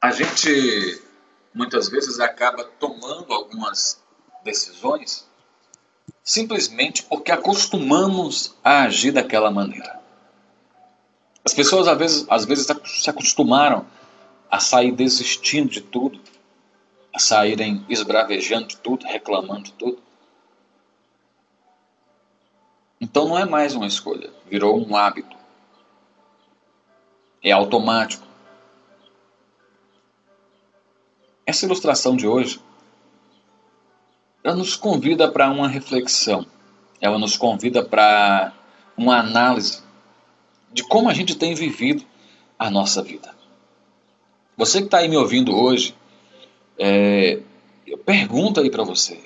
a gente muitas vezes acaba tomando algumas decisões simplesmente porque acostumamos a agir daquela maneira. As pessoas às vezes, às vezes se acostumaram a sair desistindo de tudo, a saírem esbravejando de tudo, reclamando de tudo. Então não é mais uma escolha, virou um hábito. É automático. Essa ilustração de hoje ela nos convida para uma reflexão. Ela nos convida para uma análise de como a gente tem vivido a nossa vida. Você que está aí me ouvindo hoje, é, eu pergunto aí para você: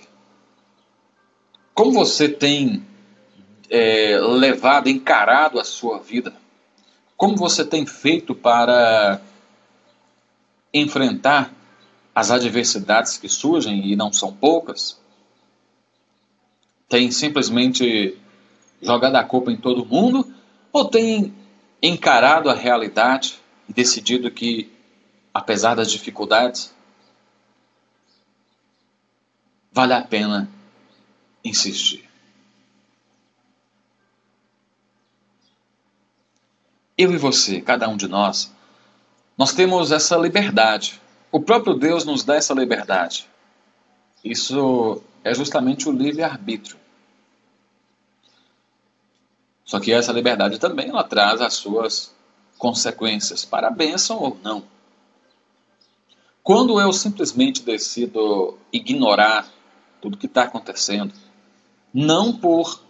como você tem é, levado, encarado a sua vida? Como você tem feito para enfrentar as adversidades que surgem e não são poucas? Tem simplesmente jogado a culpa em todo mundo ou tem encarado a realidade e decidido que, apesar das dificuldades, vale a pena insistir? Eu e você, cada um de nós, nós temos essa liberdade. O próprio Deus nos dá essa liberdade. Isso é justamente o livre-arbítrio. Só que essa liberdade também ela traz as suas consequências, para a bênção ou não. Quando eu simplesmente decido ignorar tudo que está acontecendo, não por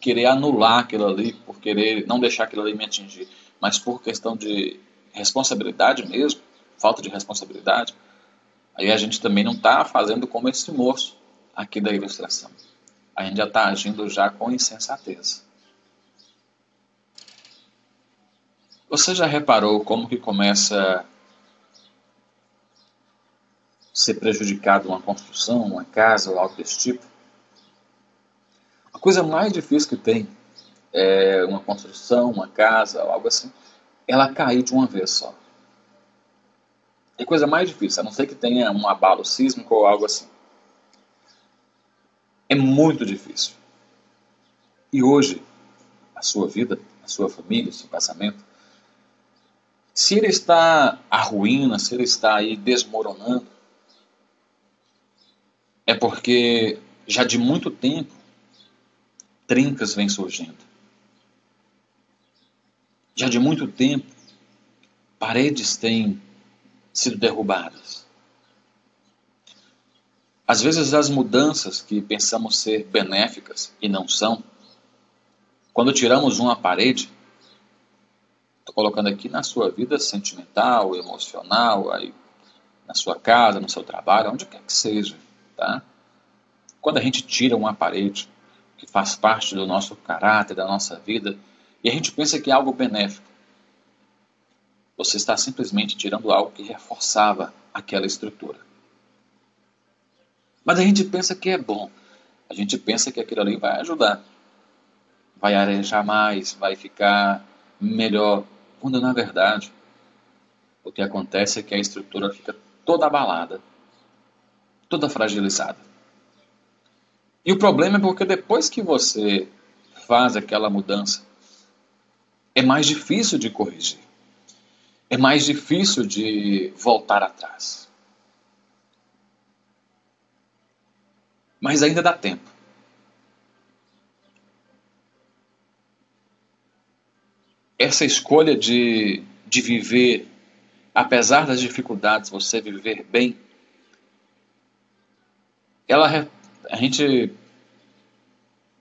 querer anular aquilo ali, por querer não deixar aquilo ali me atingir, mas por questão de responsabilidade mesmo, falta de responsabilidade, aí a gente também não está fazendo como esse moço aqui da ilustração. A gente já está agindo já com insensatez. Você já reparou como que começa a ser prejudicado uma construção, uma casa ou algo desse tipo? A coisa mais difícil que tem é uma construção, uma casa ou algo assim, ela cair de uma vez só. É coisa mais difícil, a não ser que tenha um abalo sísmico ou algo assim. É muito difícil. E hoje, a sua vida, a sua família, o seu casamento, se ele está à ruína, se ele está aí desmoronando, é porque já de muito tempo trincas vêm surgindo. Já de muito tempo paredes têm sido derrubadas. Às vezes as mudanças que pensamos ser benéficas e não são, quando tiramos uma parede, Estou colocando aqui na sua vida sentimental, emocional, aí na sua casa, no seu trabalho, onde quer que seja, tá? Quando a gente tira uma parede que faz parte do nosso caráter, da nossa vida, e a gente pensa que é algo benéfico, você está simplesmente tirando algo que reforçava aquela estrutura. Mas a gente pensa que é bom. A gente pensa que aquilo ali vai ajudar. Vai arejar mais, vai ficar melhor, quando na verdade o que acontece é que a estrutura fica toda abalada, toda fragilizada. E o problema é porque depois que você faz aquela mudança, é mais difícil de corrigir. É mais difícil de voltar atrás. Mas ainda dá tempo. essa escolha de, de viver, apesar das dificuldades, você viver bem, ela a gente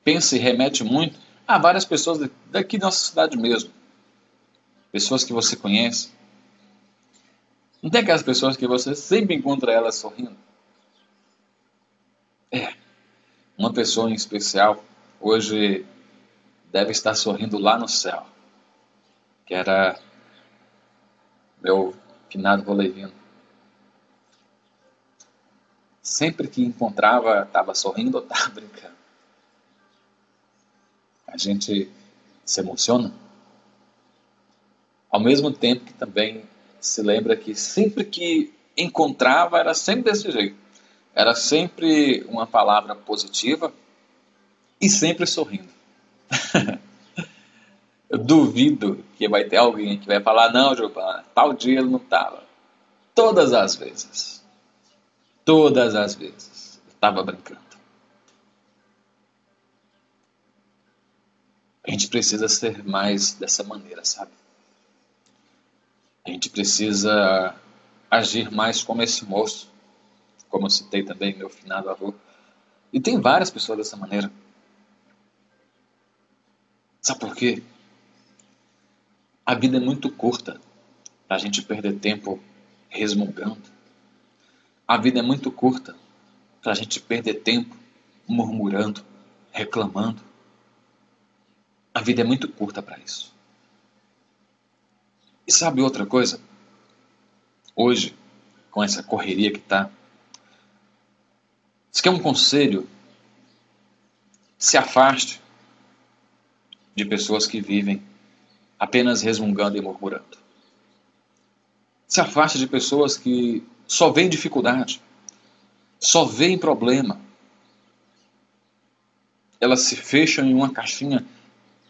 pensa e remete muito a várias pessoas daqui da nossa cidade mesmo. Pessoas que você conhece. Não tem aquelas pessoas que você sempre encontra elas sorrindo? É. Uma pessoa em especial hoje deve estar sorrindo lá no céu que era meu finado Volevino. Sempre que encontrava, estava sorrindo ou estava brincando. A gente se emociona. Ao mesmo tempo que também se lembra que sempre que encontrava era sempre desse jeito. Era sempre uma palavra positiva e sempre sorrindo. Eu duvido que vai ter alguém que vai falar, não, Giovana, tal dia ele não estava. Todas as vezes. Todas as vezes. Estava brincando. A gente precisa ser mais dessa maneira, sabe? A gente precisa agir mais como esse moço, como eu citei também meu finado avô. E tem várias pessoas dessa maneira. Sabe por quê? A vida é muito curta para a gente perder tempo resmungando. A vida é muito curta para a gente perder tempo murmurando, reclamando. A vida é muito curta para isso. E sabe outra coisa? Hoje, com essa correria que está, se quer um conselho, se afaste de pessoas que vivem apenas resmungando e murmurando. Se afaste de pessoas que só veem dificuldade, só veem problema. Elas se fecham em uma caixinha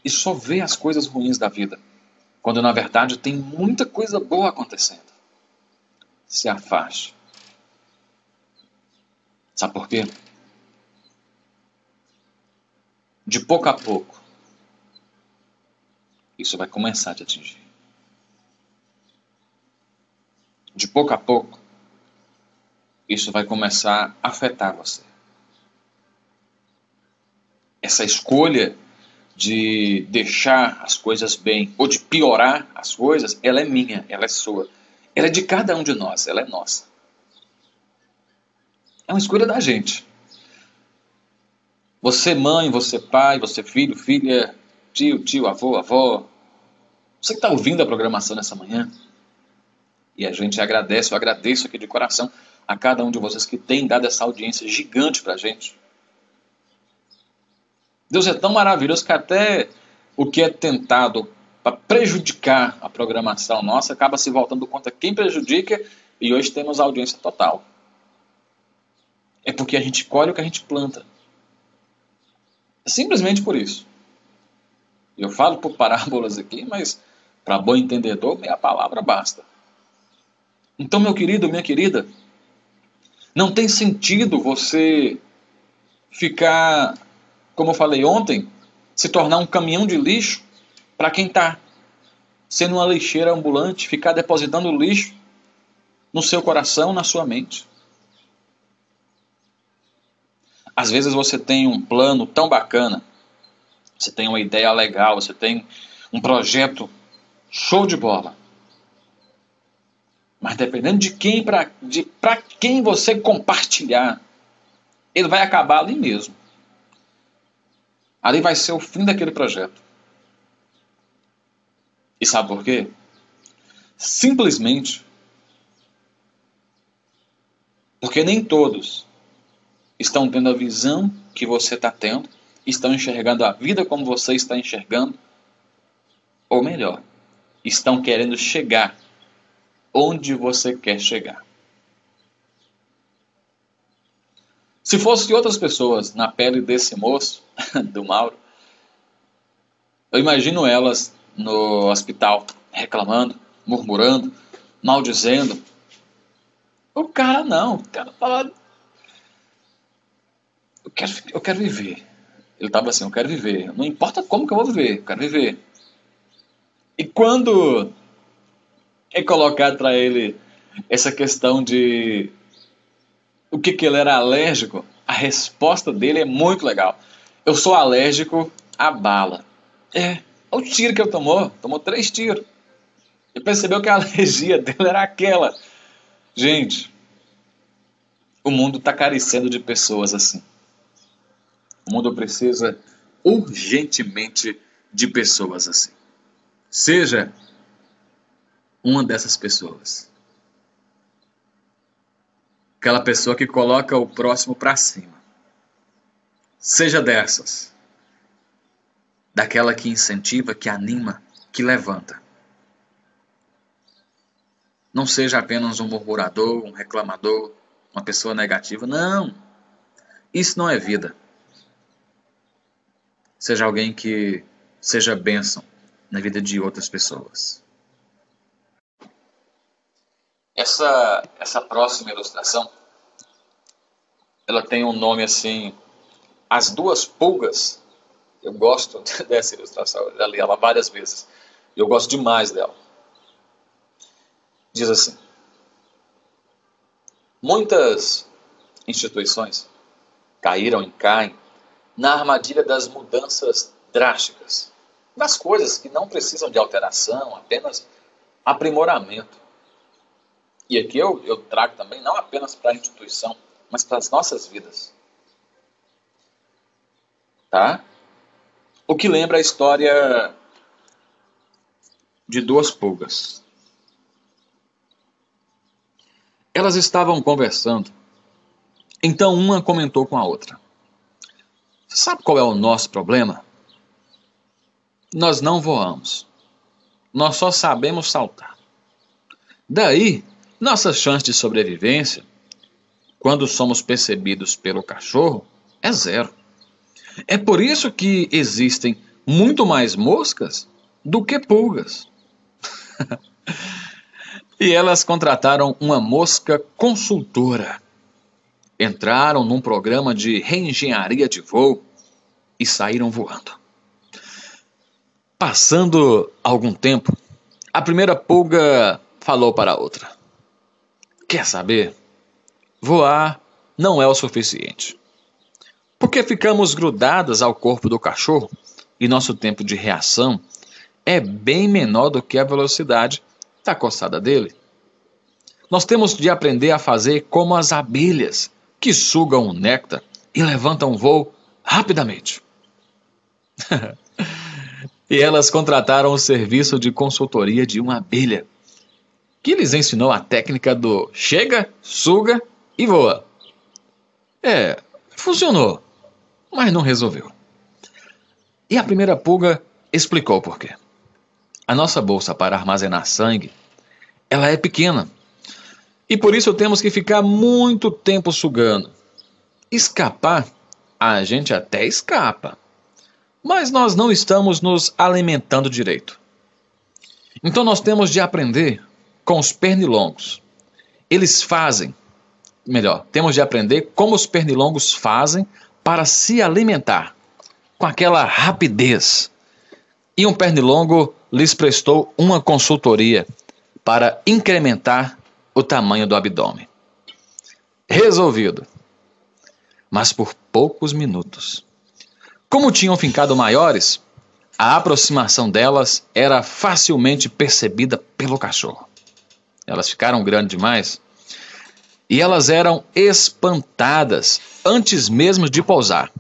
e só vê as coisas ruins da vida, quando na verdade tem muita coisa boa acontecendo. Se afaste. Sabe por quê? De pouco a pouco, isso vai começar a te atingir. De pouco a pouco, isso vai começar a afetar você. Essa escolha de deixar as coisas bem ou de piorar as coisas, ela é minha, ela é sua. Ela é de cada um de nós, ela é nossa. É uma escolha da gente. Você mãe, você pai, você filho, filha, tio, tio, avô, avó. Você que está ouvindo a programação nessa manhã. E a gente agradece, eu agradeço aqui de coração a cada um de vocês que tem dado essa audiência gigante para a gente. Deus é tão maravilhoso que até o que é tentado para prejudicar a programação nossa acaba se voltando contra quem prejudica e hoje temos audiência total. É porque a gente colhe o que a gente planta. É simplesmente por isso. Eu falo por parábolas aqui, mas para bom entendedor, meia palavra basta. Então, meu querido, minha querida, não tem sentido você ficar como eu falei ontem, se tornar um caminhão de lixo para quem está sendo uma lixeira ambulante, ficar depositando lixo no seu coração, na sua mente. Às vezes você tem um plano tão bacana, você tem uma ideia legal, você tem um projeto show de bola. Mas dependendo de quem para de, quem você compartilhar, ele vai acabar ali mesmo. Ali vai ser o fim daquele projeto. E sabe por quê? Simplesmente porque nem todos estão tendo a visão que você está tendo, estão enxergando a vida como você está enxergando, ou melhor, estão querendo chegar onde você quer chegar. Se fosse outras pessoas na pele desse moço, do Mauro, eu imagino elas no hospital reclamando, murmurando, maldizendo. O cara não, o cara tava. Eu quero, eu quero viver. Ele estava assim, eu quero viver. Não importa como que eu vou viver, eu quero viver. E quando é colocado para ele essa questão de o que, que ele era alérgico, a resposta dele é muito legal. Eu sou alérgico à bala. É, o tiro que ele tomou, tomou três tiros. E percebeu que a alergia dele era aquela. Gente, o mundo está carecendo de pessoas assim. O mundo precisa urgentemente de pessoas assim. Seja uma dessas pessoas. Aquela pessoa que coloca o próximo para cima. Seja dessas. Daquela que incentiva, que anima, que levanta. Não seja apenas um murmurador, um reclamador, uma pessoa negativa. Não! Isso não é vida. Seja alguém que seja bênção na vida de outras pessoas. Essa, essa próxima ilustração, ela tem um nome assim, As Duas Pulgas. Eu gosto dessa ilustração, eu já li ela várias vezes. Eu gosto demais dela. Diz assim: Muitas instituições caíram e caem na armadilha das mudanças drásticas, das coisas que não precisam de alteração, apenas aprimoramento. E aqui eu, eu trago também não apenas para a instituição, mas para as nossas vidas. Tá? O que lembra a história de duas pulgas. Elas estavam conversando. Então uma comentou com a outra: Sabe qual é o nosso problema? Nós não voamos. Nós só sabemos saltar. Daí, nossa chance de sobrevivência, quando somos percebidos pelo cachorro, é zero. É por isso que existem muito mais moscas do que pulgas. e elas contrataram uma mosca consultora. Entraram num programa de reengenharia de voo e saíram voando. Passando algum tempo, a primeira pulga falou para a outra: Quer saber? Voar não é o suficiente. Porque ficamos grudadas ao corpo do cachorro e nosso tempo de reação é bem menor do que a velocidade da coçada dele. Nós temos de aprender a fazer como as abelhas, que sugam o néctar e levantam voo rapidamente. e elas contrataram o serviço de consultoria de uma abelha, que lhes ensinou a técnica do chega, suga e voa. É, funcionou, mas não resolveu. E a primeira pulga explicou por quê. A nossa bolsa para armazenar sangue, ela é pequena. E por isso temos que ficar muito tempo sugando. Escapar, a gente até escapa. Mas nós não estamos nos alimentando direito. Então nós temos de aprender com os pernilongos. Eles fazem, melhor, temos de aprender como os pernilongos fazem para se alimentar com aquela rapidez. E um pernilongo lhes prestou uma consultoria para incrementar o tamanho do abdômen. Resolvido. Mas por poucos minutos. Como tinham ficado maiores, a aproximação delas era facilmente percebida pelo cachorro. Elas ficaram grandes demais e elas eram espantadas antes mesmo de pousar.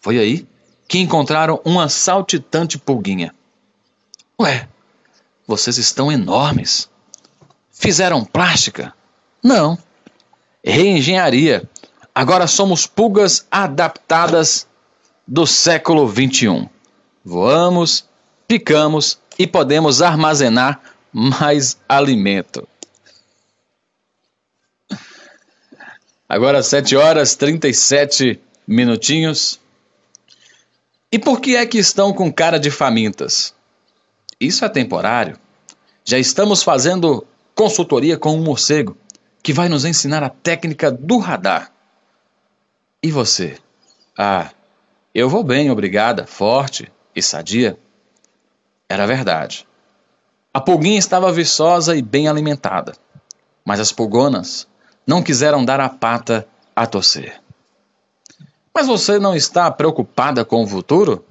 Foi aí que encontraram uma saltitante pulguinha. Ué, vocês estão enormes. Fizeram plástica? Não. Reengenharia. Agora somos pulgas adaptadas do século 21. Voamos, picamos e podemos armazenar mais alimento. Agora 7 horas 37 minutinhos. E por que é que estão com cara de famintas? Isso é temporário. Já estamos fazendo consultoria com um morcego que vai nos ensinar a técnica do radar. E você? Ah, eu vou bem, obrigada, forte e sadia. Era verdade. A pulguinha estava viçosa e bem alimentada, mas as pulgonas não quiseram dar a pata a torcer. Mas você não está preocupada com o futuro?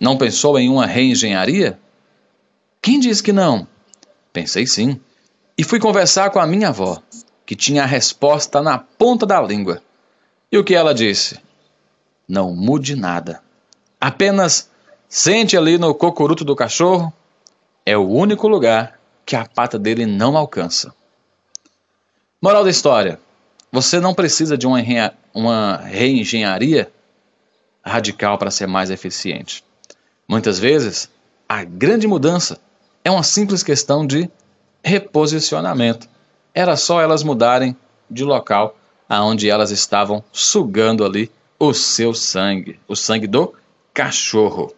Não pensou em uma reengenharia? Quem diz que não? Pensei sim. E fui conversar com a minha avó, que tinha a resposta na ponta da língua. E o que ela disse? Não mude nada. Apenas sente ali no cocuruto do cachorro. É o único lugar que a pata dele não alcança. Moral da história: você não precisa de uma, uma reengenharia radical para ser mais eficiente. Muitas vezes, a grande mudança é uma simples questão de reposicionamento. Era só elas mudarem de local aonde elas estavam sugando ali o seu sangue, o sangue do cachorro.